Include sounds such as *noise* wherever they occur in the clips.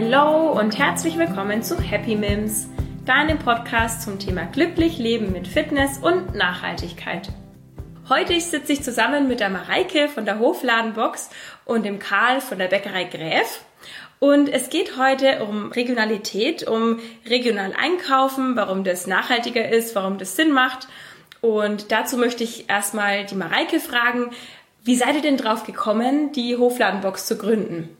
Hallo und herzlich willkommen zu Happy Mims, deinem Podcast zum Thema glücklich leben mit Fitness und Nachhaltigkeit. Heute sitze ich zusammen mit der Mareike von der Hofladenbox und dem Karl von der Bäckerei Gräf. Und es geht heute um Regionalität, um regional einkaufen, warum das nachhaltiger ist, warum das Sinn macht. Und dazu möchte ich erstmal die Mareike fragen, wie seid ihr denn drauf gekommen, die Hofladenbox zu gründen?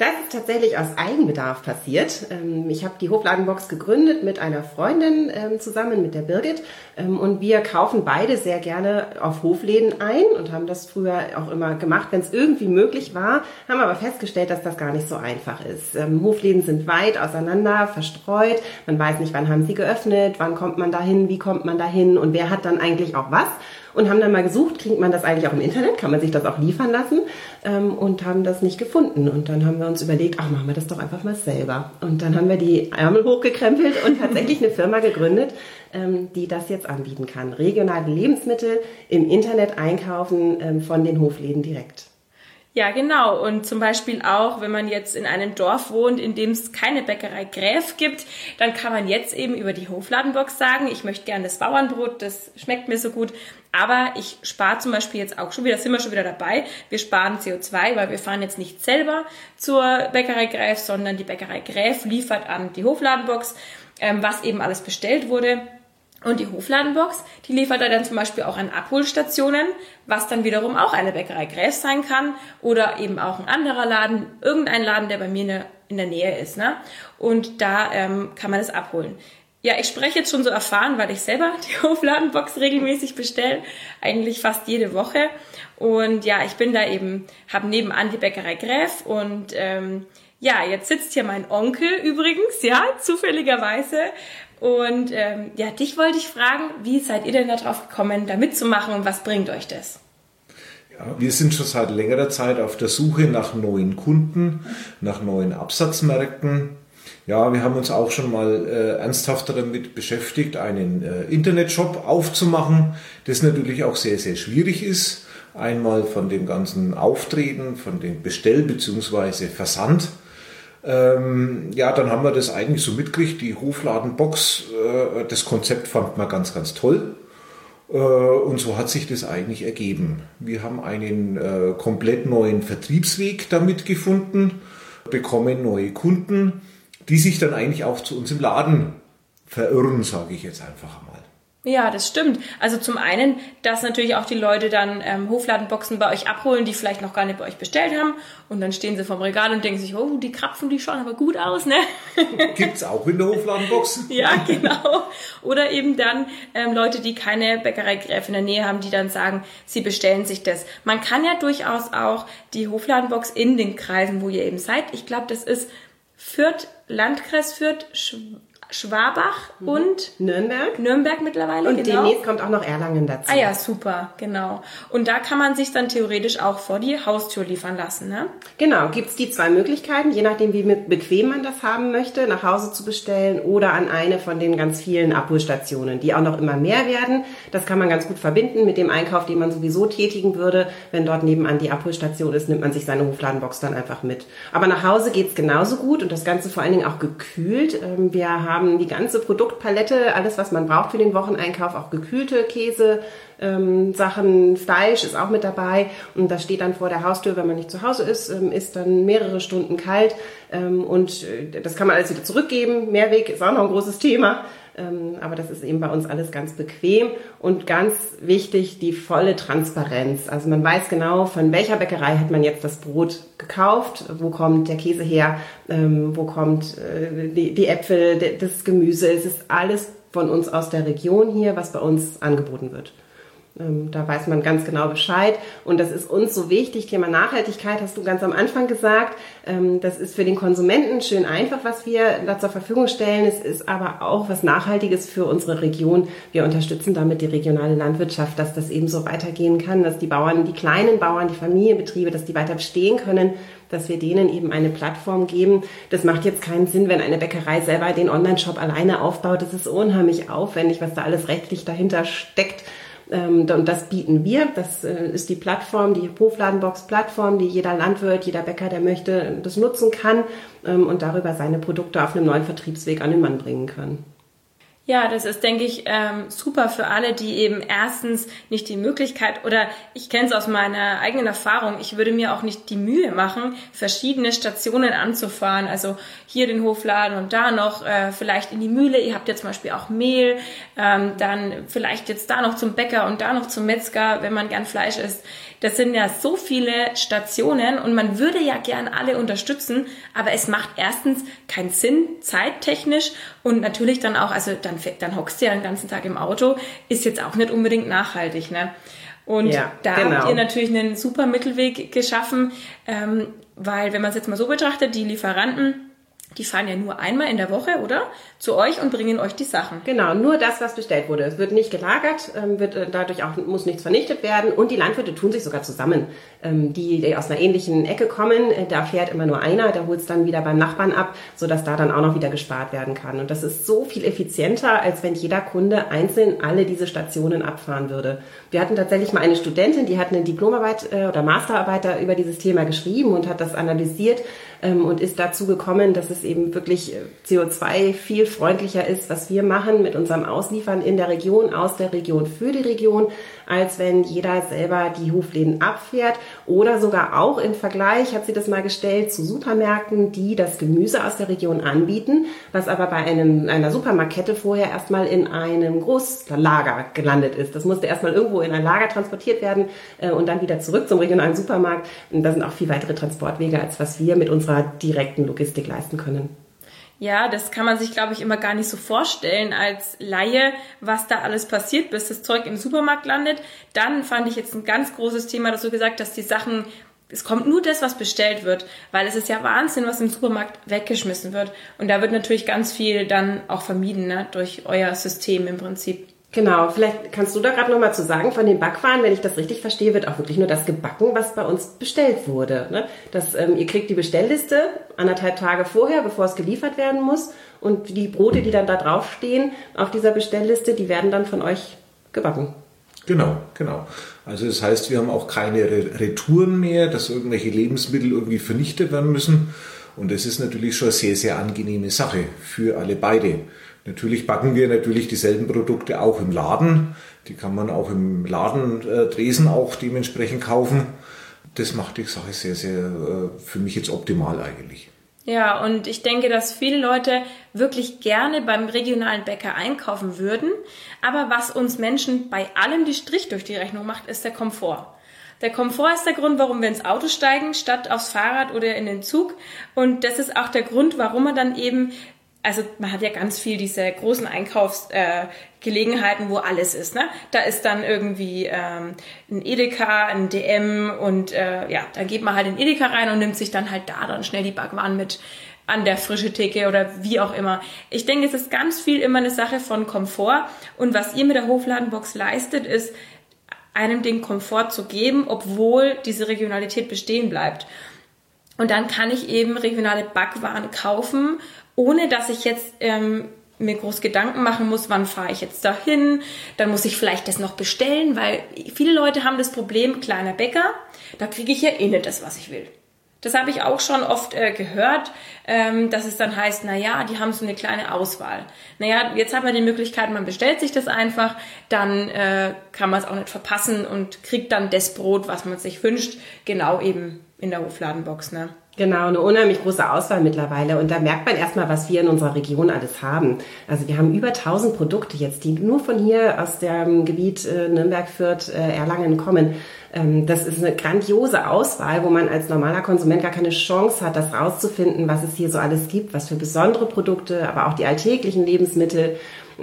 Das ist tatsächlich aus Eigenbedarf passiert. Ähm, ich habe die Hofladenbox gegründet mit einer Freundin ähm, zusammen, mit der Birgit. Ähm, und wir kaufen beide sehr gerne auf Hofläden ein und haben das früher auch immer gemacht, wenn es irgendwie möglich war, haben aber festgestellt, dass das gar nicht so einfach ist. Hofläden sind weit auseinander, verstreut. Man weiß nicht, wann haben sie geöffnet, wann kommt man dahin, wie kommt man dahin und wer hat dann eigentlich auch was und haben dann mal gesucht, kriegt man das eigentlich auch im Internet, kann man sich das auch liefern lassen und haben das nicht gefunden. Und dann haben wir uns überlegt, ach, machen wir das doch einfach mal selber. Und dann haben wir die Ärmel hochgekrempelt und tatsächlich eine Firma gegründet, ähm, die das jetzt anbieten kann. Regionale Lebensmittel im Internet einkaufen ähm, von den Hofläden direkt. Ja, genau. Und zum Beispiel auch, wenn man jetzt in einem Dorf wohnt, in dem es keine Bäckerei Gräf gibt, dann kann man jetzt eben über die Hofladenbox sagen, ich möchte gerne das Bauernbrot, das schmeckt mir so gut. Aber ich spare zum Beispiel jetzt auch schon wieder, sind wir schon wieder dabei, wir sparen CO2, weil wir fahren jetzt nicht selber zur Bäckerei Gräf, sondern die Bäckerei Gräf liefert an die Hofladenbox, ähm, was eben alles bestellt wurde. Und die Hofladenbox, die liefert er dann zum Beispiel auch an Abholstationen, was dann wiederum auch eine Bäckerei Gräf sein kann oder eben auch ein anderer Laden, irgendein Laden, der bei mir in der Nähe ist. Ne? Und da ähm, kann man es abholen. Ja, ich spreche jetzt schon so erfahren, weil ich selber die *laughs* Hofladenbox regelmäßig bestelle, eigentlich fast jede Woche. Und ja, ich bin da eben, habe nebenan die Bäckerei Gräf und ähm, ja, jetzt sitzt hier mein Onkel übrigens, ja, *laughs* zufälligerweise und ähm, ja, dich wollte ich fragen, wie seid ihr denn darauf gekommen, da mitzumachen und was bringt euch das? Ja, wir sind schon seit längerer Zeit auf der Suche nach neuen Kunden, nach neuen Absatzmärkten. Ja, wir haben uns auch schon mal äh, ernsthafter damit beschäftigt, einen äh, Internetshop aufzumachen, das natürlich auch sehr, sehr schwierig ist. Einmal von dem ganzen Auftreten, von dem Bestell- bzw. Versand ähm, ja, dann haben wir das eigentlich so mitgekriegt. Die Hofladenbox, äh, das Konzept fand man ganz, ganz toll. Äh, und so hat sich das eigentlich ergeben. Wir haben einen äh, komplett neuen Vertriebsweg damit gefunden, bekommen neue Kunden, die sich dann eigentlich auch zu uns im Laden verirren, sage ich jetzt einfach mal. Ja, das stimmt. Also zum einen, dass natürlich auch die Leute dann ähm, Hofladenboxen bei euch abholen, die vielleicht noch gar nicht bei euch bestellt haben. Und dann stehen sie vorm Regal und denken sich, oh, die Krapfen, die schauen aber gut aus, ne? *laughs* Gibt's auch in der Hofladenbox? ja, genau. Oder eben dann ähm, Leute, die keine Bäckerei Gräf in der Nähe haben, die dann sagen, sie bestellen sich das. Man kann ja durchaus auch die Hofladenbox in den Kreisen, wo ihr eben seid. Ich glaube, das ist Fürth, Landkreis Fürth, Schwabach mhm. und Nürnberg. Nürnberg mittlerweile. Und genau. demnächst kommt auch noch Erlangen dazu. Ah ja, super, genau. Und da kann man sich dann theoretisch auch vor die Haustür liefern lassen, ne? Genau, gibt's die zwei Möglichkeiten, je nachdem, wie bequem man das haben möchte, nach Hause zu bestellen oder an eine von den ganz vielen Abholstationen, die auch noch immer mehr werden. Das kann man ganz gut verbinden mit dem Einkauf, den man sowieso tätigen würde. Wenn dort nebenan die Abholstation ist, nimmt man sich seine Hofladenbox dann einfach mit. Aber nach Hause geht's genauso gut und das Ganze vor allen Dingen auch gekühlt. Ähm, wir haben haben die ganze Produktpalette, alles, was man braucht für den Wocheneinkauf, auch gekühlte Käse, ähm, Sachen, Fleisch ist auch mit dabei und das steht dann vor der Haustür, wenn man nicht zu Hause ist, ähm, ist dann mehrere Stunden kalt ähm, und äh, das kann man alles wieder zurückgeben. Mehrweg ist auch noch ein großes Thema. Ähm, aber das ist eben bei uns alles ganz bequem und ganz wichtig, die volle Transparenz. Also man weiß genau, von welcher Bäckerei hat man jetzt das Brot gekauft, wo kommt der Käse her, ähm, wo kommt äh, die, die Äpfel, das Gemüse. Es ist alles von uns aus der Region hier, was bei uns angeboten wird. Ähm, da weiß man ganz genau Bescheid. Und das ist uns so wichtig. Thema Nachhaltigkeit hast du ganz am Anfang gesagt. Ähm, das ist für den Konsumenten schön einfach, was wir da zur Verfügung stellen. Es ist aber auch was Nachhaltiges für unsere Region. Wir unterstützen damit die regionale Landwirtschaft, dass das eben so weitergehen kann, dass die Bauern, die kleinen Bauern, die Familienbetriebe, dass die weiter bestehen können dass wir denen eben eine Plattform geben. Das macht jetzt keinen Sinn, wenn eine Bäckerei selber den Online-Shop alleine aufbaut. Das ist unheimlich aufwendig, was da alles rechtlich dahinter steckt. Ähm, und das bieten wir. Das äh, ist die Plattform, die Hofladenbox-Plattform, die jeder Landwirt, jeder Bäcker, der möchte, das nutzen kann ähm, und darüber seine Produkte auf einem neuen Vertriebsweg an den Mann bringen kann. Ja, das ist, denke ich, ähm, super für alle, die eben erstens nicht die Möglichkeit oder ich kenne es aus meiner eigenen Erfahrung, ich würde mir auch nicht die Mühe machen, verschiedene Stationen anzufahren. Also hier den Hofladen und da noch äh, vielleicht in die Mühle. Ihr habt ja zum Beispiel auch Mehl, ähm, dann vielleicht jetzt da noch zum Bäcker und da noch zum Metzger, wenn man gern Fleisch isst. Das sind ja so viele Stationen und man würde ja gern alle unterstützen, aber es macht erstens keinen Sinn, zeittechnisch und natürlich dann auch, also dann, dann hockst du ja den ganzen Tag im Auto, ist jetzt auch nicht unbedingt nachhaltig, ne? Und ja, da genau. habt ihr natürlich einen super Mittelweg geschaffen, ähm, weil wenn man es jetzt mal so betrachtet, die Lieferanten, die fahren ja nur einmal in der Woche, oder? Zu euch und bringen euch die Sachen. Genau, nur das, was bestellt wurde. Es wird nicht gelagert, ähm, wird äh, dadurch auch muss nichts vernichtet werden und die Landwirte tun sich sogar zusammen. Ähm, die, die aus einer ähnlichen Ecke kommen, äh, da fährt immer nur einer, der holt es dann wieder beim Nachbarn ab, sodass da dann auch noch wieder gespart werden kann. Und das ist so viel effizienter, als wenn jeder Kunde einzeln alle diese Stationen abfahren würde. Wir hatten tatsächlich mal eine Studentin, die hat eine Diplomarbeit äh, oder Masterarbeit über dieses Thema geschrieben und hat das analysiert ähm, und ist dazu gekommen, dass es eben wirklich äh, CO2 viel freundlicher ist, was wir machen mit unserem Ausliefern in der Region, aus der Region für die Region, als wenn jeder selber die Hofläden abfährt oder sogar auch im Vergleich hat sie das mal gestellt zu Supermärkten, die das Gemüse aus der Region anbieten, was aber bei einem, einer Supermarktkette vorher erstmal in einem Großlager gelandet ist. Das musste erstmal irgendwo in ein Lager transportiert werden äh, und dann wieder zurück zum regionalen Supermarkt. Und da sind auch viel weitere Transportwege, als was wir mit unserer direkten Logistik leisten können. Ja, das kann man sich, glaube ich, immer gar nicht so vorstellen als Laie, was da alles passiert, bis das Zeug im Supermarkt landet. Dann fand ich jetzt ein ganz großes Thema, dass du gesagt hast, die Sachen, es kommt nur das, was bestellt wird, weil es ist ja Wahnsinn, was im Supermarkt weggeschmissen wird. Und da wird natürlich ganz viel dann auch vermieden, ne, durch euer System im Prinzip. Genau, vielleicht kannst du da gerade noch mal zu sagen, von den Backwaren, wenn ich das richtig verstehe, wird auch wirklich nur das gebacken, was bei uns bestellt wurde. Ne? Das, ähm, ihr kriegt die Bestellliste anderthalb Tage vorher, bevor es geliefert werden muss. Und die Brote, die dann da draufstehen auf dieser Bestellliste, die werden dann von euch gebacken. Genau, genau. Also das heißt, wir haben auch keine Retouren mehr, dass irgendwelche Lebensmittel irgendwie vernichtet werden müssen. Und das ist natürlich schon eine sehr, sehr angenehme Sache für alle beide. Natürlich backen wir natürlich dieselben Produkte auch im Laden. Die kann man auch im Laden äh, Dresen auch dementsprechend kaufen. Das macht die Sache sehr, sehr äh, für mich jetzt optimal eigentlich. Ja, und ich denke, dass viele Leute wirklich gerne beim regionalen Bäcker einkaufen würden. Aber was uns Menschen bei allem die Strich durch die Rechnung macht, ist der Komfort. Der Komfort ist der Grund, warum wir ins Auto steigen, statt aufs Fahrrad oder in den Zug. Und das ist auch der Grund, warum man dann eben also man hat ja ganz viel diese großen Einkaufsgelegenheiten, äh, wo alles ist. Ne? Da ist dann irgendwie ähm, ein Edeka, ein DM und äh, ja, dann geht man halt in Edeka rein und nimmt sich dann halt da dann schnell die Backwaren mit an der frische Theke oder wie auch immer. Ich denke, es ist ganz viel immer eine Sache von Komfort und was ihr mit der Hofladenbox leistet, ist einem den Komfort zu geben, obwohl diese Regionalität bestehen bleibt. Und dann kann ich eben regionale Backwaren kaufen ohne dass ich jetzt ähm, mir groß Gedanken machen muss, wann fahre ich jetzt dahin, dann muss ich vielleicht das noch bestellen, weil viele Leute haben das Problem, kleiner Bäcker, da kriege ich ja eh nicht das, was ich will. Das habe ich auch schon oft äh, gehört, ähm, dass es dann heißt, na ja, die haben so eine kleine Auswahl. Naja, jetzt hat man die Möglichkeit, man bestellt sich das einfach, dann äh, kann man es auch nicht verpassen und kriegt dann das Brot, was man sich wünscht, genau eben in der Hofladenbox. Ne? Genau, eine unheimlich große Auswahl mittlerweile. Und da merkt man erstmal, was wir in unserer Region alles haben. Also wir haben über 1000 Produkte jetzt, die nur von hier aus dem Gebiet äh, Nürnberg, Fürth, äh, Erlangen kommen. Ähm, das ist eine grandiose Auswahl, wo man als normaler Konsument gar keine Chance hat, das rauszufinden, was es hier so alles gibt, was für besondere Produkte, aber auch die alltäglichen Lebensmittel.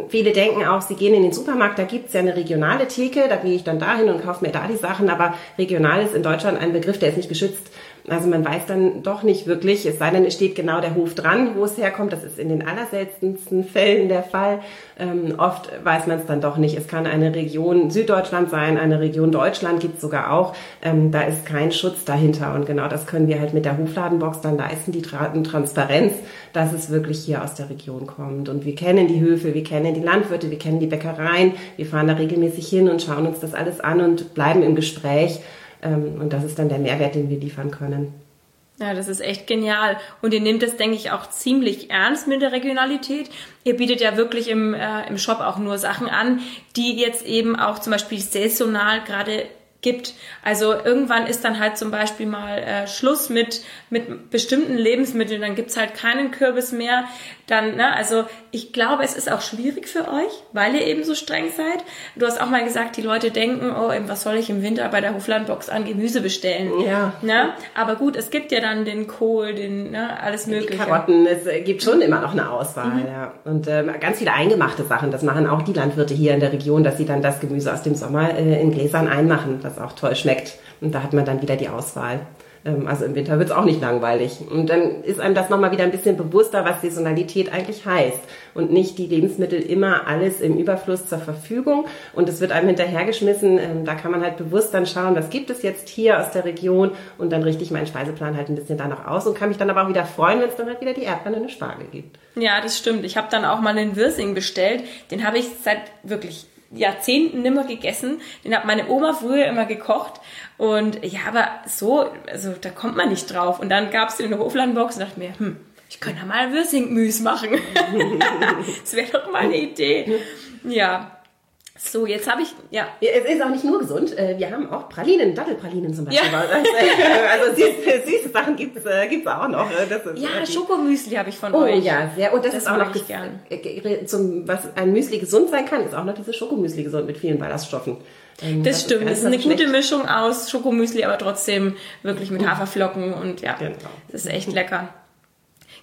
Viele denken auch, sie gehen in den Supermarkt, da gibt's ja eine regionale Theke, da gehe ich dann dahin und kaufe mir da die Sachen, aber regional ist in Deutschland ein Begriff, der ist nicht geschützt. Also man weiß dann doch nicht wirklich, es sei denn, es steht genau der Hof dran, wo es herkommt. Das ist in den allerseltensten *laughs* Fällen der Fall. Ähm, oft weiß man es dann doch nicht. Es kann eine Region Süddeutschland sein, eine Region Deutschland gibt es sogar auch. Ähm, da ist kein Schutz dahinter. Und genau das können wir halt mit der Hofladenbox dann leisten, die Tra Transparenz, dass es wirklich hier aus der Region kommt. Und wir kennen die Höfe, wir kennen kennen die Landwirte, wir kennen die Bäckereien, wir fahren da regelmäßig hin und schauen uns das alles an und bleiben im Gespräch. Ähm, und das ist dann der Mehrwert, den wir liefern können. Ja, das ist echt genial. Und ihr nehmt das, denke ich, auch ziemlich ernst mit der Regionalität. Ihr bietet ja wirklich im, äh, im Shop auch nur Sachen an, die jetzt eben auch zum Beispiel saisonal gerade gibt. Also irgendwann ist dann halt zum Beispiel mal äh, Schluss mit, mit bestimmten Lebensmitteln, dann gibt's halt keinen Kürbis mehr. Dann, ne, also ich glaube, es ist auch schwierig für euch, weil ihr eben so streng seid. Du hast auch mal gesagt, die Leute denken, oh, was soll ich im Winter bei der Hoflandbox an Gemüse bestellen? Ja. Ne? Aber gut, es gibt ja dann den Kohl, den, ne, alles mögliche. Die Karotten, es gibt schon immer noch eine Auswahl, mhm. ja. Und ähm, ganz viele eingemachte Sachen, das machen auch die Landwirte hier in der Region, dass sie dann das Gemüse aus dem Sommer äh, in Gläsern einmachen was auch toll schmeckt. Und da hat man dann wieder die Auswahl. Ähm, also im Winter wird es auch nicht langweilig. Und dann ist einem das nochmal wieder ein bisschen bewusster, was Saisonalität eigentlich heißt. Und nicht die Lebensmittel immer alles im Überfluss zur Verfügung. Und es wird einem hinterhergeschmissen. Ähm, da kann man halt bewusst dann schauen, was gibt es jetzt hier aus der Region und dann richte ich meinen Speiseplan halt ein bisschen danach aus und kann mich dann aber auch wieder freuen, wenn es dann halt wieder die Erdbeeren und eine Spargel gibt. Ja, das stimmt. Ich habe dann auch mal einen Wirsing bestellt. Den habe ich seit wirklich Jahrzehnten nimmer gegessen. Den hat meine Oma früher immer gekocht. Und ja, aber so, also da kommt man nicht drauf. Und dann gab es den in der Hoflandbox und dachte mir, hm, ich könnte mal Würsingmüs machen. *laughs* das wäre doch mal eine Idee. Ja, so, jetzt habe ich, ja. Es ist auch nicht nur gesund. Äh, wir haben auch Pralinen, Dattelpralinen zum Beispiel. Ja. Also süße, süße Sachen gibt es äh, auch noch. Ist, ja, Schokomüsli habe ich von oh, euch. Oh ja, sehr. Und das, das ist auch noch gern. Äh, zum, was ein Müsli gesund sein kann, ist auch noch dieses Schokomüsli gesund mit vielen Ballaststoffen. Ähm, das, das stimmt. Ist das ist eine schlecht. gute Mischung aus Schokomüsli, aber trotzdem wirklich mit Haferflocken und ja, genau. das ist echt lecker.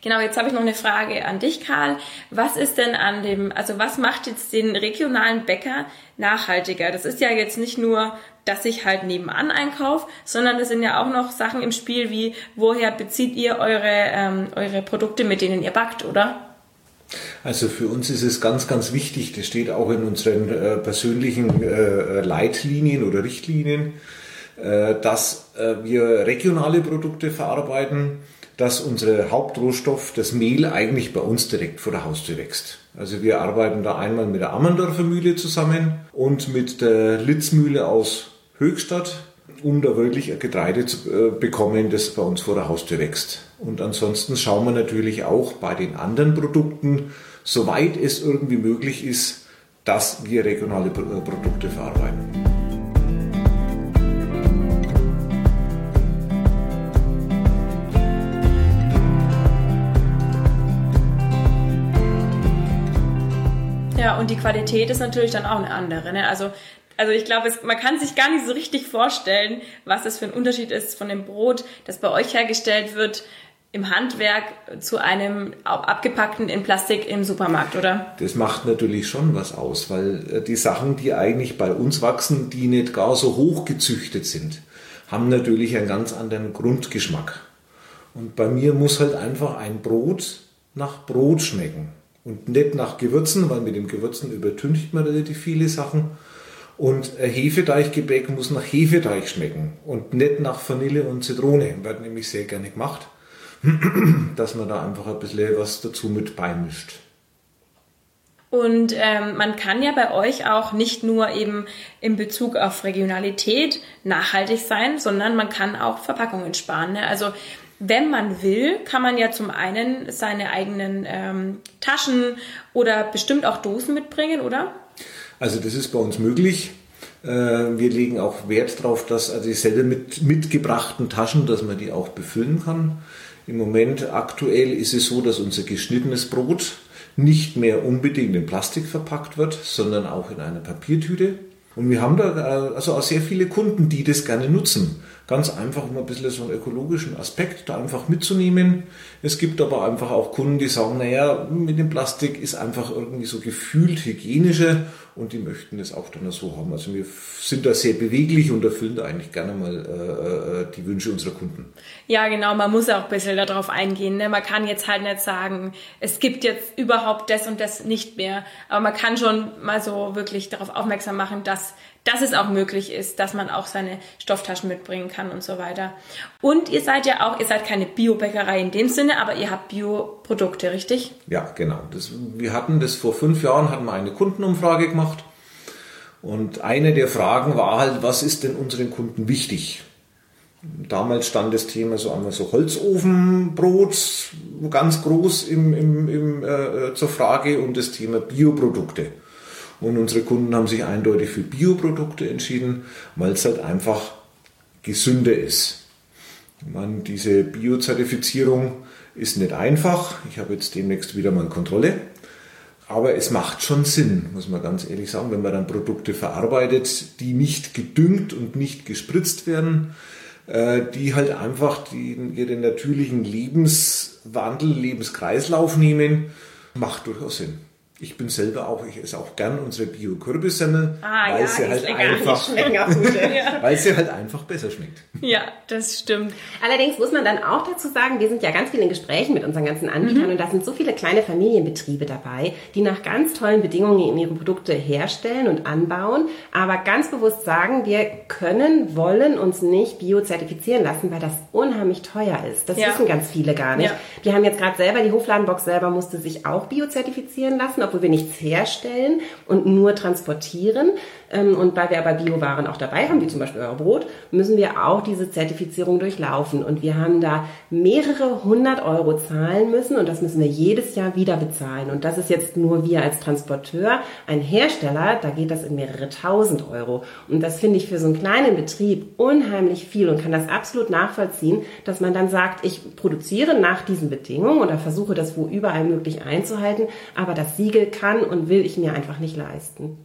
Genau, jetzt habe ich noch eine Frage an dich, Karl. Was ist denn an dem, also was macht jetzt den regionalen Bäcker nachhaltiger? Das ist ja jetzt nicht nur, dass ich halt nebenan einkaufe, sondern es sind ja auch noch Sachen im Spiel wie, woher bezieht ihr eure, ähm, eure Produkte, mit denen ihr backt, oder? Also für uns ist es ganz, ganz wichtig, das steht auch in unseren äh, persönlichen äh, Leitlinien oder Richtlinien, äh, dass äh, wir regionale Produkte verarbeiten dass unser Hauptrohstoff, das Mehl, eigentlich bei uns direkt vor der Haustür wächst. Also wir arbeiten da einmal mit der Ammerndorfer Mühle zusammen und mit der Litzmühle aus Höchstadt, um da wirklich Getreide zu äh, bekommen, das bei uns vor der Haustür wächst. Und ansonsten schauen wir natürlich auch bei den anderen Produkten, soweit es irgendwie möglich ist, dass wir regionale äh, Produkte verarbeiten. Und die Qualität ist natürlich dann auch eine andere. Ne? Also, also ich glaube, man kann sich gar nicht so richtig vorstellen, was es für ein Unterschied ist von dem Brot, das bei euch hergestellt wird, im Handwerk zu einem abgepackten in Plastik im Supermarkt, oder? Das macht natürlich schon was aus, weil äh, die Sachen, die eigentlich bei uns wachsen, die nicht gar so hoch gezüchtet sind, haben natürlich einen ganz anderen Grundgeschmack. Und bei mir muss halt einfach ein Brot nach Brot schmecken und nicht nach Gewürzen, weil mit dem Gewürzen übertüncht man relativ viele Sachen. Und ein Hefeteichgebäck muss nach Hefeteig schmecken und nicht nach Vanille und Zitrone. Wird nämlich sehr gerne gemacht, *clears throat* dass man da einfach ein bisschen was dazu mit beimischt. Und ähm, man kann ja bei euch auch nicht nur eben in Bezug auf Regionalität nachhaltig sein, sondern man kann auch Verpackungen sparen. Ne? Also wenn man will, kann man ja zum einen seine eigenen ähm, Taschen oder bestimmt auch Dosen mitbringen, oder? Also das ist bei uns möglich. Äh, wir legen auch Wert darauf, dass also dieselbe mit mitgebrachten Taschen, dass man die auch befüllen kann. Im Moment aktuell ist es so, dass unser geschnittenes Brot nicht mehr unbedingt in Plastik verpackt wird, sondern auch in einer Papiertüte. Und wir haben da äh, also auch sehr viele Kunden, die das gerne nutzen. Ganz einfach, um ein bisschen so einen ökologischen Aspekt da einfach mitzunehmen. Es gibt aber einfach auch Kunden, die sagen, naja, mit dem Plastik ist einfach irgendwie so gefühlt hygienischer und die möchten das auch dann so haben. Also wir sind da sehr beweglich und erfüllen da eigentlich gerne mal äh, äh, die Wünsche unserer Kunden. Ja, genau, man muss auch ein bisschen darauf eingehen. Ne? Man kann jetzt halt nicht sagen, es gibt jetzt überhaupt das und das nicht mehr. Aber man kann schon mal so wirklich darauf aufmerksam machen, dass dass es auch möglich ist, dass man auch seine Stofftaschen mitbringen kann und so weiter. Und ihr seid ja auch, ihr seid keine Biobäckerei in dem Sinne, aber ihr habt Bioprodukte, richtig? Ja, genau. Das, wir hatten das vor fünf Jahren, hatten wir eine Kundenumfrage gemacht. Und eine der Fragen war halt, was ist denn unseren Kunden wichtig? Damals stand das Thema so einmal so Holzofenbrot ganz groß im, im, im, äh, zur Frage und das Thema Bioprodukte. Und unsere Kunden haben sich eindeutig für Bioprodukte entschieden, weil es halt einfach gesünder ist. Meine, diese Biozertifizierung ist nicht einfach. Ich habe jetzt demnächst wieder mal Kontrolle. Aber es macht schon Sinn, muss man ganz ehrlich sagen, wenn man dann Produkte verarbeitet, die nicht gedüngt und nicht gespritzt werden, äh, die halt einfach die, ihren natürlichen Lebenswandel, Lebenskreislauf nehmen, macht durchaus Sinn. Ich bin selber auch, ich esse auch gern unsere Bio-Kürbissemmel, Ah, weil, ja, sie die halt schmecken einfach, *laughs* weil sie halt einfach besser schmeckt. Ja, das stimmt. Allerdings muss man dann auch dazu sagen, wir sind ja ganz viel in Gesprächen mit unseren ganzen Anbietern und da sind so viele kleine Familienbetriebe dabei, die nach ganz tollen Bedingungen ihre Produkte herstellen und anbauen, aber ganz bewusst sagen, wir können, wollen uns nicht biozertifizieren lassen, weil das unheimlich teuer ist. Das Ja. wissen ganz viele gar nicht. Ja. Wir haben jetzt gerade selber, die Hofladenbox selber musste sich auch biozertifizieren lassen, obwohl wir nichts herstellen und nur transportieren. Ähm, Und weil wir aber Biowaren auch dabei haben, wie zum Beispiel euer Brot, müssen wir auch diese Zertifizierung durchlaufen. Und wir haben da mehrere hundert Euro zahlen müssen und das müssen wir jedes Jahr wieder bezahlen. Und das ist jetzt nur wir als Transporteur. Ein Hersteller, da geht das in mehrere tausend Euro. Und das finde ich für so einen kleinen Betrieb unheimlich viel und kann das absolut nachvollziehen, dass man dann sagt, ich produziere nach diesen Bedingungen oder versuche das wo überall möglich einzuhalten, aber das Siegel kann und will ich mir einfach nicht leisten.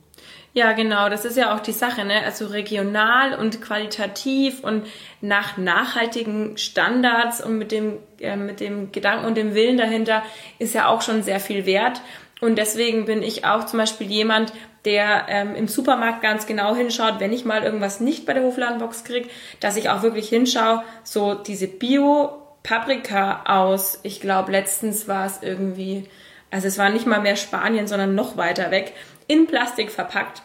Ja, genau, das ist ja auch die Sache, ne? Also regional und qualitativ und nach nachhaltigen Standards und mit dem, äh, mit dem Gedanken und dem Willen dahinter ist ja auch schon sehr viel wert. Und deswegen bin ich auch zum Beispiel jemand, der ähm, im Supermarkt ganz genau hinschaut, wenn ich mal irgendwas nicht bei der Hofladenbox kriege, dass ich auch wirklich hinschaue, so diese Bio-Paprika aus, ich glaube letztens war es irgendwie, also es war nicht mal mehr Spanien, sondern noch weiter weg, in Plastik verpackt.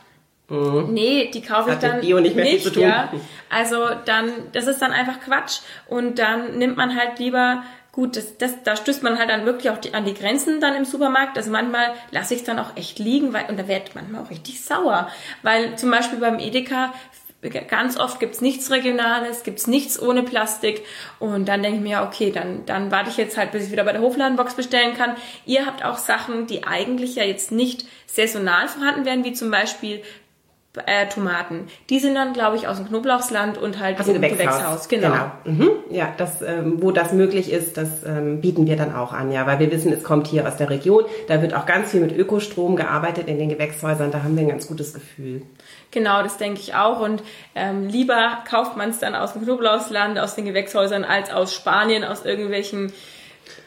Nee, die kaufe ich dann Bio nicht mehr viel zu tun. Ja. Also dann, das ist dann einfach Quatsch. Und dann nimmt man halt lieber, gut, das, das, da stößt man halt dann wirklich auch die, an die Grenzen dann im Supermarkt. Also manchmal lasse ich es dann auch echt liegen, weil, und da werde ich manchmal auch richtig sauer. Weil zum Beispiel beim Edeka ganz oft gibt's nichts Regionales, gibt's nichts ohne Plastik und dann denke ich mir, okay, dann, dann warte ich jetzt halt, bis ich wieder bei der Hofladenbox bestellen kann. Ihr habt auch Sachen, die eigentlich ja jetzt nicht saisonal vorhanden werden, wie zum Beispiel äh, Tomaten. Die sind dann, glaube ich, aus dem Knoblauchsland und halt Aus dem im Gewächshaus. Genau. Mhm. Ja, das, ähm, wo das möglich ist, das ähm, bieten wir dann auch an, ja, weil wir wissen, es kommt hier aus der Region. Da wird auch ganz viel mit Ökostrom gearbeitet in den Gewächshäusern. Da haben wir ein ganz gutes Gefühl. Genau, das denke ich auch. Und ähm, lieber kauft man es dann aus dem Knoblauchsland, aus den Gewächshäusern, als aus Spanien, aus irgendwelchen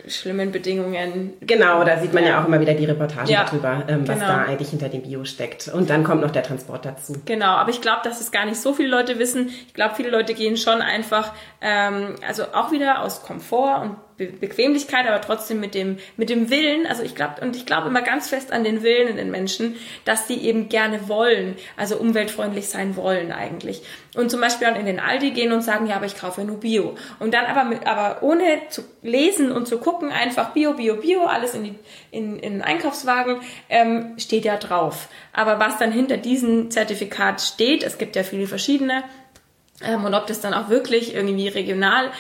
schlimmen Bedingungen. Genau, da sieht man ja, auch immer wieder die Reportagen Ja, darüber, ähm, was genau. da eigentlich hinter dem Bio steckt. Und dann kommt noch der Transport dazu. Genau, aber ich glaube, dass es gar nicht so viele Leute wissen. Ich glaube, viele Leute gehen schon einfach, ähm, also auch wieder aus Komfort und Be Bequemlichkeit, aber trotzdem mit dem mit dem Willen. Also ich glaube und ich glaube immer ganz fest an den Willen in den Menschen, dass die eben gerne wollen, also umweltfreundlich sein wollen eigentlich. Und zum Beispiel dann in den Aldi gehen und sagen, ja, aber ich kaufe nur Bio. Und dann aber mit, aber ohne zu lesen und zu gucken, einfach Bio, Bio, Bio, alles in die in, in den Einkaufswagen ähm, steht ja drauf. Aber was dann hinter diesem Zertifikat steht, es gibt ja viele verschiedene, ähm, und ob das dann auch wirklich irgendwie regional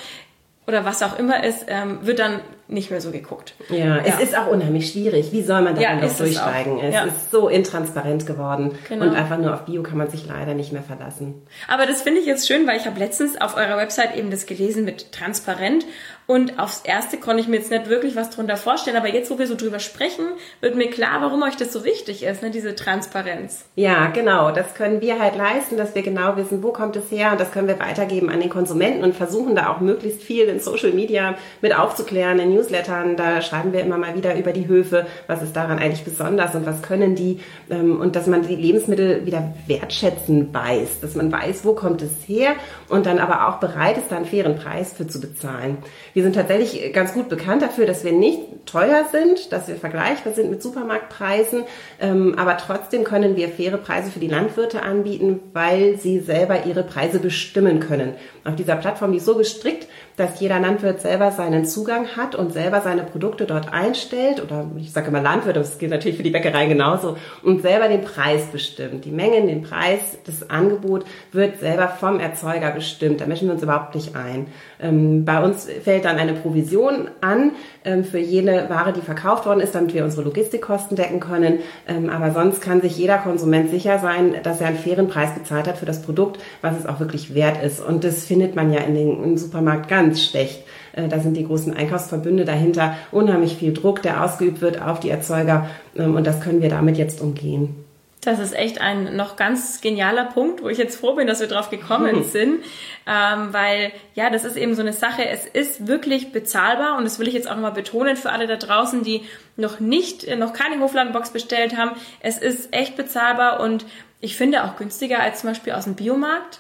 oder was auch immer ist, ähm, wird dann nicht mehr so geguckt. Ja, es ist auch unheimlich schwierig. Wie soll man da Ja, noch durchsteigen? Es Ja. ist so intransparent geworden. Genau. Und einfach nur auf Bio kann man sich leider nicht mehr verlassen. Aber das finde ich jetzt schön, weil ich habe letztens auf eurer Website eben das gelesen mit transparent und aufs erste konnte ich mir jetzt nicht wirklich was drunter vorstellen, aber jetzt, wo wir so drüber sprechen, wird mir klar, warum euch das so wichtig ist, ne, diese Transparenz. Ja, genau. Das können wir halt leisten, dass wir genau wissen, wo kommt es her und das können wir weitergeben an den Konsumenten und versuchen da auch möglichst viel in Social Media mit aufzuklären, in Newslettern. Da schreiben wir immer mal wieder über die Höfe, was ist daran eigentlich besonders und was können die ähm, und dass man die Lebensmittel wieder wertschätzen weiß, dass man weiß, wo kommt es her und dann aber auch bereit ist, da einen fairen Preis für zu bezahlen. Wir sind tatsächlich ganz gut bekannt dafür, dass wir nicht teuer sind, dass wir vergleichbar sind mit Supermarktpreisen, ähm, aber trotzdem können wir faire Preise für die Landwirte anbieten, weil sie selber ihre Preise bestimmen können. Auf dieser Plattform, ist so gestrickt, dass jeder Landwirt selber seinen Zugang hat und selber seine Produkte dort einstellt oder ich sage immer Landwirt, das gilt natürlich für die Bäckerei genauso und selber den Preis bestimmt. Die Mengen, den Preis, das Angebot wird selber vom Erzeuger bestimmt. Da mischen wir uns überhaupt nicht ein. Ähm, bei uns fällt dann eine Provision an ähm, für jede Ware, die verkauft worden ist, damit wir unsere Logistikkosten decken können. Ähm, aber sonst kann sich jeder Konsument sicher sein, dass er einen fairen Preis bezahlt hat für das Produkt, was es auch wirklich wert ist. Und das findet man ja in den, im Supermarkt ganz schlecht. Äh, da sind die großen Einkaufsverbünde dahinter, unheimlich viel Druck, der ausgeübt wird auf die Erzeuger. Ähm, und das können wir damit jetzt umgehen. Das ist echt ein noch ganz genialer Punkt, wo ich jetzt froh bin, dass wir drauf gekommen mhm. sind, ähm, weil ja, das ist eben so eine Sache. Es ist wirklich bezahlbar und das will ich jetzt auch nochmal betonen für alle da draußen, die noch nicht, äh, noch keine Hofladenbox bestellt haben. Es ist echt bezahlbar und ich finde auch günstiger als zum Beispiel aus dem Biomarkt.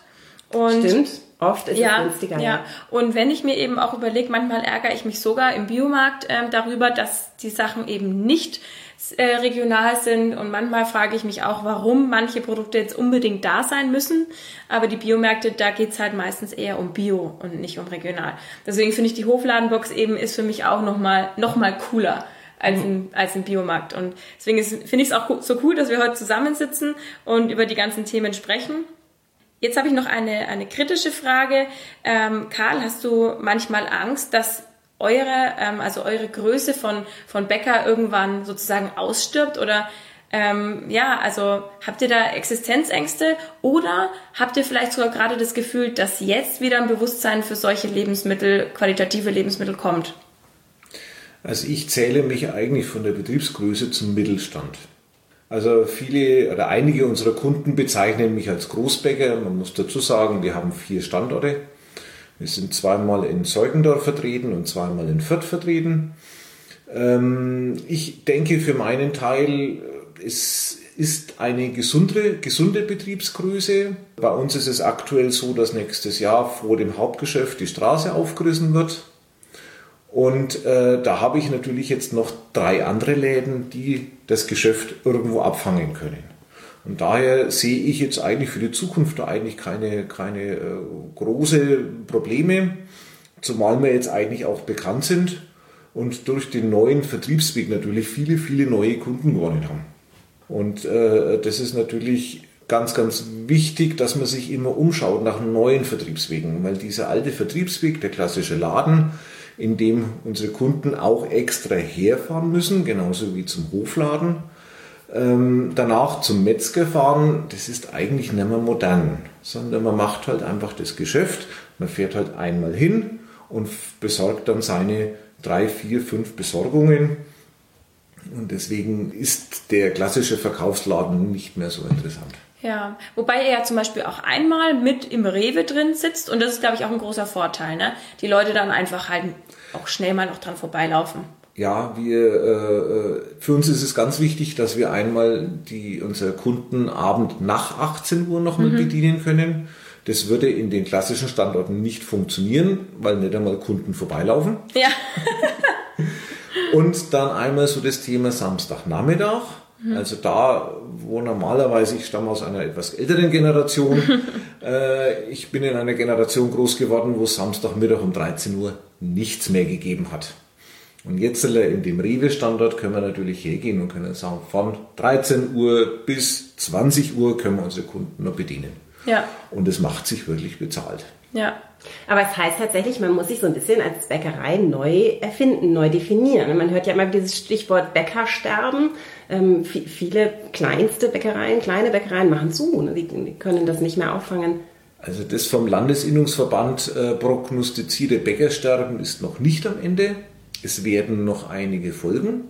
Und Stimmt. Oft ist ja, es günstiger. Ja. ja, und wenn ich mir eben auch überlege, manchmal ärgere ich mich sogar im Biomarkt ähm, darüber, dass die Sachen eben nicht äh, regional sind und manchmal frage ich mich auch, warum manche Produkte jetzt unbedingt da sein müssen. Aber die Biomärkte, da geht's halt meistens eher um Bio und nicht um regional. Deswegen finde ich die Hofladenbox eben ist für mich auch nochmal noch mal cooler als ein, als ein Biomarkt. Und deswegen finde ich es auch so cool, dass wir heute zusammensitzen und über die ganzen Themen sprechen. Jetzt habe ich noch eine, eine kritische Frage. Ähm, Karl, hast du manchmal Angst, dass eure, ähm, also eure Größe von, von Bäcker irgendwann sozusagen ausstirbt oder ähm, ja, also habt ihr da Existenzängste oder habt ihr vielleicht sogar gerade das Gefühl, dass jetzt wieder ein Bewusstsein für solche Lebensmittel, qualitative Lebensmittel kommt? Also ich zähle mich eigentlich von der Betriebsgröße zum Mittelstand. Also viele oder einige unserer Kunden bezeichnen mich als Großbäcker. Man muss dazu sagen, wir haben vier Standorte. Wir sind zweimal in Zeugendorf vertreten und zweimal in Fürth vertreten. Ähm, ich denke für meinen Teil, es ist eine gesunde, gesunde Betriebsgröße. Bei uns ist es aktuell so, dass nächstes Jahr vor dem Hauptgeschäft die Straße aufgerissen wird. Und äh, da habe ich natürlich jetzt noch drei andere Läden, die das Geschäft irgendwo abfangen können. Und daher sehe ich jetzt eigentlich für die Zukunft da eigentlich keine, keine äh, große Probleme, zumal wir jetzt eigentlich auch bekannt sind und durch den neuen Vertriebsweg natürlich viele, viele neue Kunden gewonnen haben. Und äh, das ist natürlich ganz, ganz wichtig, dass man sich immer umschaut nach neuen Vertriebswegen, weil dieser alte Vertriebsweg, der klassische Laden, in dem unsere Kunden auch extra herfahren müssen, genauso wie zum Hofladen. Ähm, danach zum Metzger fahren, das ist eigentlich nicht mehr modern, sondern man macht halt einfach das Geschäft, man fährt halt einmal hin und besorgt dann seine drei, vier, fünf Besorgungen. Und deswegen ist der klassische Verkaufsladen nicht mehr so interessant. Ja, wobei er ja zum Beispiel auch einmal mit im Rewe drin sitzt und das ist, glaube ich, auch ein großer Vorteil, ne? Die Leute dann einfach halt auch schnell mal noch dran vorbeilaufen. Ja, wir, äh, für uns ist es ganz wichtig, dass wir einmal die, unsere Kunden Abend nach 18 Uhr nochmal mhm. bedienen können. Das würde in den klassischen Standorten nicht funktionieren, weil nicht einmal Kunden vorbeilaufen. Ja. *laughs* und dann einmal so das Thema Samstagnachmittag Mhm. Also da, wo normalerweise, ich stamme aus einer etwas älteren Generation, *laughs* äh, ich bin in einer Generation groß geworden, wo Samstagmittag um 13 Uhr nichts mehr gegeben hat. Und jetzt in dem Rewe-Standort können wir natürlich hergehen und können sagen, von 13 Uhr bis 20 Uhr können wir unsere Kunden noch bedienen. Ja. Und es macht sich wirklich bezahlt. Ja. Aber es heißt tatsächlich, man muss sich so ein bisschen als Bäckerei neu erfinden, neu definieren. Man hört ja immer dieses Stichwort Bäckersterben. Ähm, viele kleinste Bäckereien, kleine Bäckereien machen zu. Ne? Die, die, können das nicht mehr auffangen. Also das vom Landesinnungsverband äh, prognostizierte Bäckersterben ist noch nicht am Ende. Es werden noch einige folgen.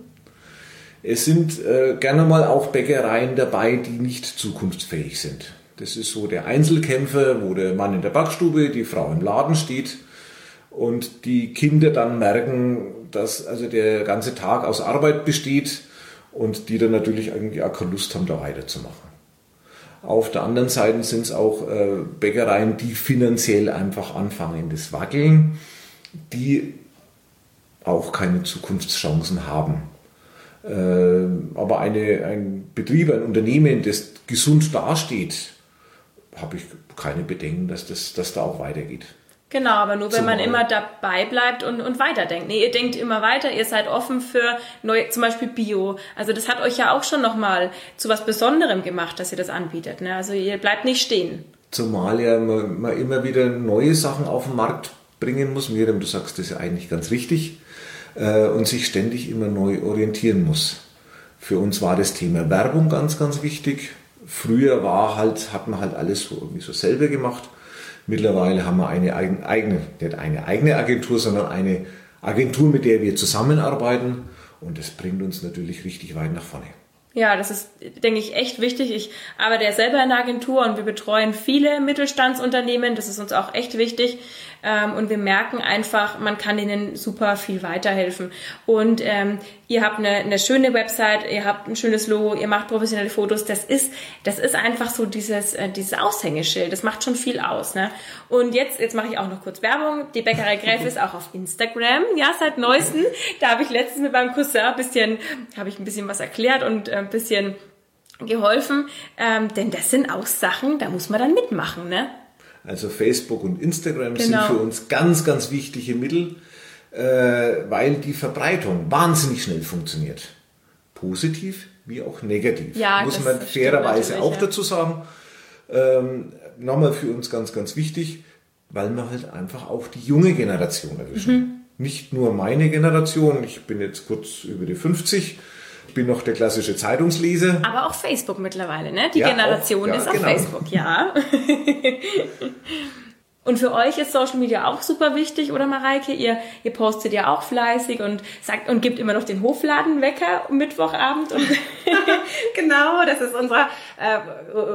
Es sind äh, gerne mal auch Bäckereien dabei, die nicht zukunftsfähig sind. Das ist so der Einzelkämpfer, wo der Mann in der Backstube, die Frau im Laden steht und die Kinder dann merken, dass also der ganze Tag aus Arbeit besteht und die dann natürlich eigentlich auch keine Lust haben, da weiterzumachen. Auf der anderen Seite sind es auch äh, Bäckereien, die finanziell einfach anfangen, das Wackeln, die auch keine Zukunftschancen haben. Äh, aber eine, ein Betrieb, ein Unternehmen, das gesund dasteht, habe ich keine Bedenken, dass, das, dass da auch weitergeht. Genau, aber nur wenn Zumal. man immer dabei bleibt und, und weiterdenkt. Nee, ihr denkt immer weiter, ihr seid offen für neue, zum Beispiel Bio. Also das hat euch ja auch schon nochmal zu was Besonderem gemacht, dass ihr das anbietet. Ne? Also ihr bleibt nicht stehen. Zumal ja man, man immer wieder neue Sachen auf den Markt bringen muss. Miriam, du sagst das ja eigentlich ganz richtig. Äh, und sich ständig immer neu orientieren muss. Für uns war das Thema Werbung ganz, ganz wichtig. Früher war halt, hat man halt alles so irgendwie so selber gemacht. Mittlerweile haben wir eine eigene, nicht eine eigene Agentur, sondern eine Agentur, mit der wir zusammenarbeiten. Und das bringt uns natürlich richtig weit nach vorne. Ja, das ist, denke ich, echt wichtig. Ich arbeite ja selber in der Agentur und wir betreuen viele Mittelstandsunternehmen. Das ist uns auch echt wichtig. Ähm, und wir merken einfach, man kann ihnen super viel weiterhelfen. Und ähm, ihr habt eine, eine schöne Website, ihr habt ein schönes Logo, ihr macht professionelle Fotos. Das ist, das ist einfach so dieses, äh, dieses Aushängeschild. Das macht schon viel aus. Ne? Und jetzt, jetzt mache ich auch noch kurz Werbung. Die Bäckerei Gräf ist auch auf Instagram. Ja, seit neuestem. Da habe ich letztens mit meinem Cousin ein bisschen, habe ich ein bisschen was erklärt und äh, ein bisschen geholfen. Ähm, denn das sind auch Sachen, da muss man dann mitmachen, ne? Also Facebook und Instagram genau. sind für uns ganz, ganz wichtige Mittel, weil die Verbreitung wahnsinnig schnell funktioniert. Positiv wie auch negativ. Ja, Muss man fairerweise auch ja. dazu sagen. Ähm, nochmal für uns ganz, ganz wichtig, weil wir halt einfach auch die junge Generation erwischen. Mhm. Nicht nur meine Generation, ich bin jetzt kurz über die 50, ich bin noch der klassische Zeitungsleser. Aber auch Facebook mittlerweile, ne? Die ja, Generation auch, ja, ist auf genau. Facebook, ja. *laughs* *laughs* Und für euch ist Social Media auch super wichtig, oder Mareike? Ihr, ihr postet ja auch fleißig und sagt und gibt immer noch den Hofladenwecker Mittwochabend. *laughs* Genau, das ist unser, äh,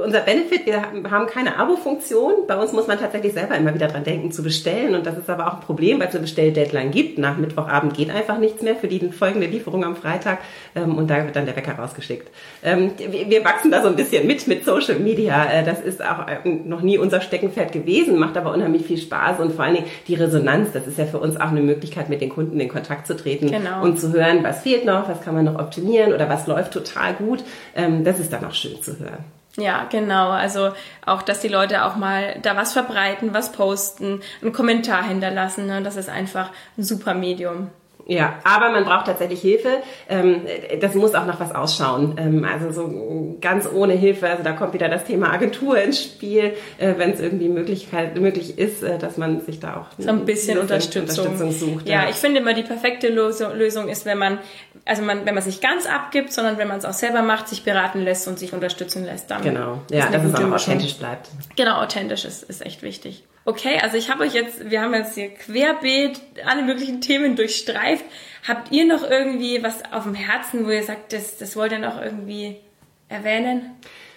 unser Benefit. Wir haben keine Abo-Funktion. Bei uns muss man tatsächlich selber immer wieder dran denken zu bestellen. Und das ist aber auch ein Problem, weil es eine Bestelldeadline gibt. Nach Mittwochabend geht einfach nichts mehr für die folgende Lieferung am Freitag. Ähm, und da wird dann der Wecker rausgeschickt. Ähm, wir, wir, wachsen da so ein bisschen mit mit Social Media. Äh, das ist auch äh, noch nie unser Steckenpferd gewesen, macht aber unheimlich viel Spaß und vor allen Dingen die Resonanz, das ist ja für uns auch eine Möglichkeit, mit den Kunden in Kontakt zu treten genau. und zu hören, was fehlt noch, was kann man noch optimieren oder was läuft total gut. Ähm, das ist dann auch schön zu hören. Ja, genau. Also auch, dass die Leute auch mal da was verbreiten, was posten, einen Kommentar hinterlassen. Ne? Das ist einfach ein super Medium. Ja, aber man braucht tatsächlich Hilfe. Ähm, das muss auch nach was ausschauen. Ähm, also so ganz ohne Hilfe, also da kommt wieder das Thema Agentur ins Spiel, äh, wenn es irgendwie Möglichkeit, möglich ist, äh, dass man sich da auch so ein bisschen Unterstützung. Unterstützung sucht. Ja, ja, ich finde immer die perfekte Lösung ist, wenn man, also man, wenn man sich ganz abgibt, sondern wenn man es auch selber macht, sich beraten lässt und sich unterstützen lässt. Dann genau, ja, dass es auch authentisch bleibt. Genau, authentisch ist, ist echt wichtig. Okay, also ich habe euch jetzt, wir haben jetzt hier querbeet alle möglichen Themen durchstreift. Habt ihr noch irgendwie was auf dem Herzen, wo ihr sagt, das, das wollt ihr noch irgendwie erwähnen?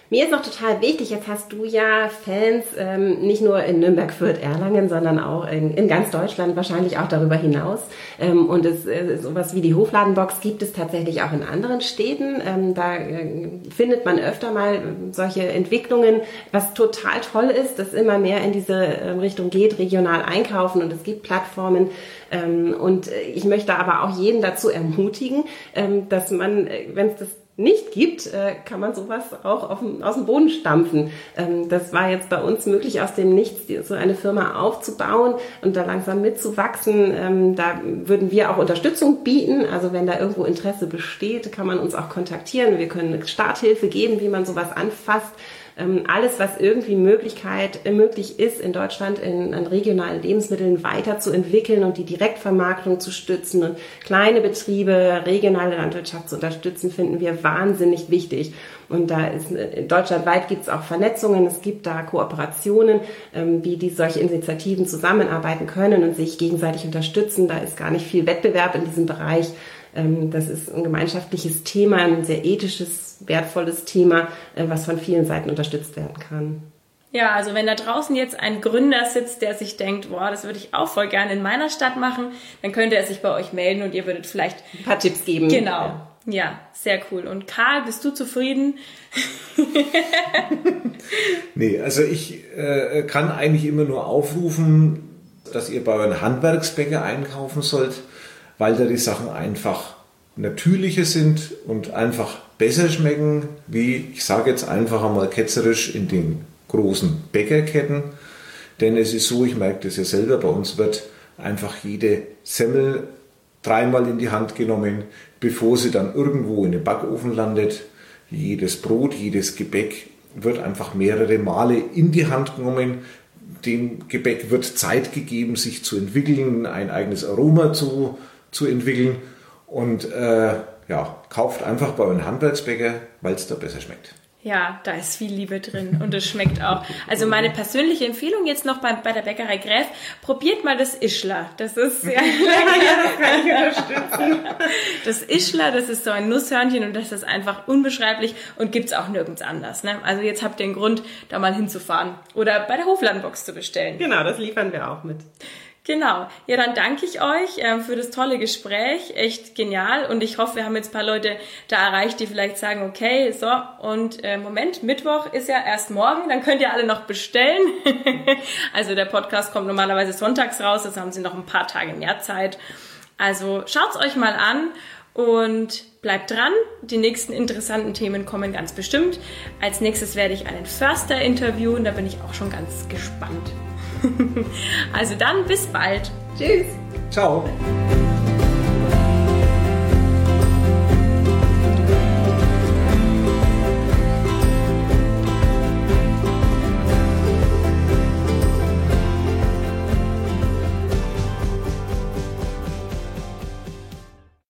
Mir ist noch total wichtig, jetzt hast du ja Fans ähm, nicht nur in Nürnberg, Fürth, Erlangen, sondern auch in, in ganz Deutschland, wahrscheinlich auch darüber hinaus. Ähm, und es, äh, sowas wie die Hofladenbox gibt es tatsächlich auch in anderen Städten. Ähm, da äh, findet man öfter mal solche Entwicklungen, was total toll ist, dass immer mehr in diese ähm, Richtung geht, regional einkaufen und es gibt Plattformen. Ähm, und ich möchte aber auch jeden dazu ermutigen, ähm, dass man, äh, wenn es das nicht gibt, äh, kann man sowas auch dem, aus dem Boden stampfen. Ähm, das war jetzt bei uns möglich, aus dem Nichts so eine Firma aufzubauen und da langsam mitzuwachsen. Ähm, da würden wir auch Unterstützung bieten. Also wenn da irgendwo Interesse besteht, kann man uns auch kontaktieren. Wir können eine Starthilfe geben, wie man sowas anfasst. Ähm, alles, was irgendwie Möglichkeit, äh, möglich ist, in Deutschland in, an regionalen Lebensmitteln weiterzuentwickeln und die Direktvermarktung zu stützen und kleine Betriebe, regionale Landwirtschaft zu unterstützen, finden wir wahnsinnig wichtig. Und da ist äh, deutschlandweit gibt es auch Vernetzungen, es gibt da Kooperationen, ähm, wie die solche Initiativen zusammenarbeiten können und sich gegenseitig unterstützen. Da ist gar nicht viel Wettbewerb in diesem Bereich. Ähm, das ist ein gemeinschaftliches Thema, ein sehr ethisches, wertvolles Thema, äh, was von vielen Seiten unterstützt werden kann. Ja, also wenn da draußen jetzt ein Gründer sitzt, der sich denkt, boah, das würde ich auch voll gerne in meiner Stadt machen, dann könnte er sich bei euch melden und ihr würdet vielleicht ein paar Tipps geben. Genau. Ja, ja sehr cool. Und Karl, bist du zufrieden? *laughs* nee, also ich äh, kann eigentlich immer nur aufrufen, dass ihr bei euren Handwerksbäcker einkaufen sollt weil da die Sachen einfach natürlicher sind und einfach besser schmecken, wie, ich sage jetzt einfach einmal ketzerisch, in den großen Bäckerketten. Denn es ist so, ich merke das ja selber, bei uns wird einfach jede Semmel dreimal in die Hand genommen, bevor sie dann irgendwo in den Backofen landet. Jedes Brot, jedes Gebäck wird einfach mehrere Male in die Hand genommen. Dem Gebäck wird Zeit gegeben, sich zu entwickeln, ein eigenes Aroma zu, zu entwickeln. Und äh, ja, kauft einfach bei einem Handwerksbäcker, weil es da besser schmeckt. Ja, da ist viel Liebe drin und es schmeckt auch. Also meine persönliche Empfehlung jetzt noch bei, bei der Bäckerei Gräf, probiert mal das Ischler. Das ist *laughs* ja, ja das Ischler, das ist so ein Nusshörnchen und das ist einfach unbeschreiblich und gibt's auch nirgends anders. Ne? Also jetzt habt ihr einen Grund, da mal hinzufahren oder bei der Hofladenbox zu bestellen. Genau, das liefern wir auch mit. Genau. Ja, dann danke ich euch äh, für das tolle Gespräch. Echt genial. Und ich hoffe, wir haben jetzt ein paar Leute da erreicht, die vielleicht sagen, okay, so, und äh, Moment, Mittwoch ist ja erst morgen, dann könnt ihr alle noch bestellen. *laughs* also der Podcast kommt normalerweise sonntags raus, das haben sie noch ein paar Tage mehr Zeit. Also schaut's euch mal an und bleibt dran. Die nächsten interessanten Themen kommen ganz bestimmt. Als nächstes werde ich einen Förster interviewen, da bin ich auch schon ganz gespannt. *laughs* also dann bis bald. Tschüss. Ciao.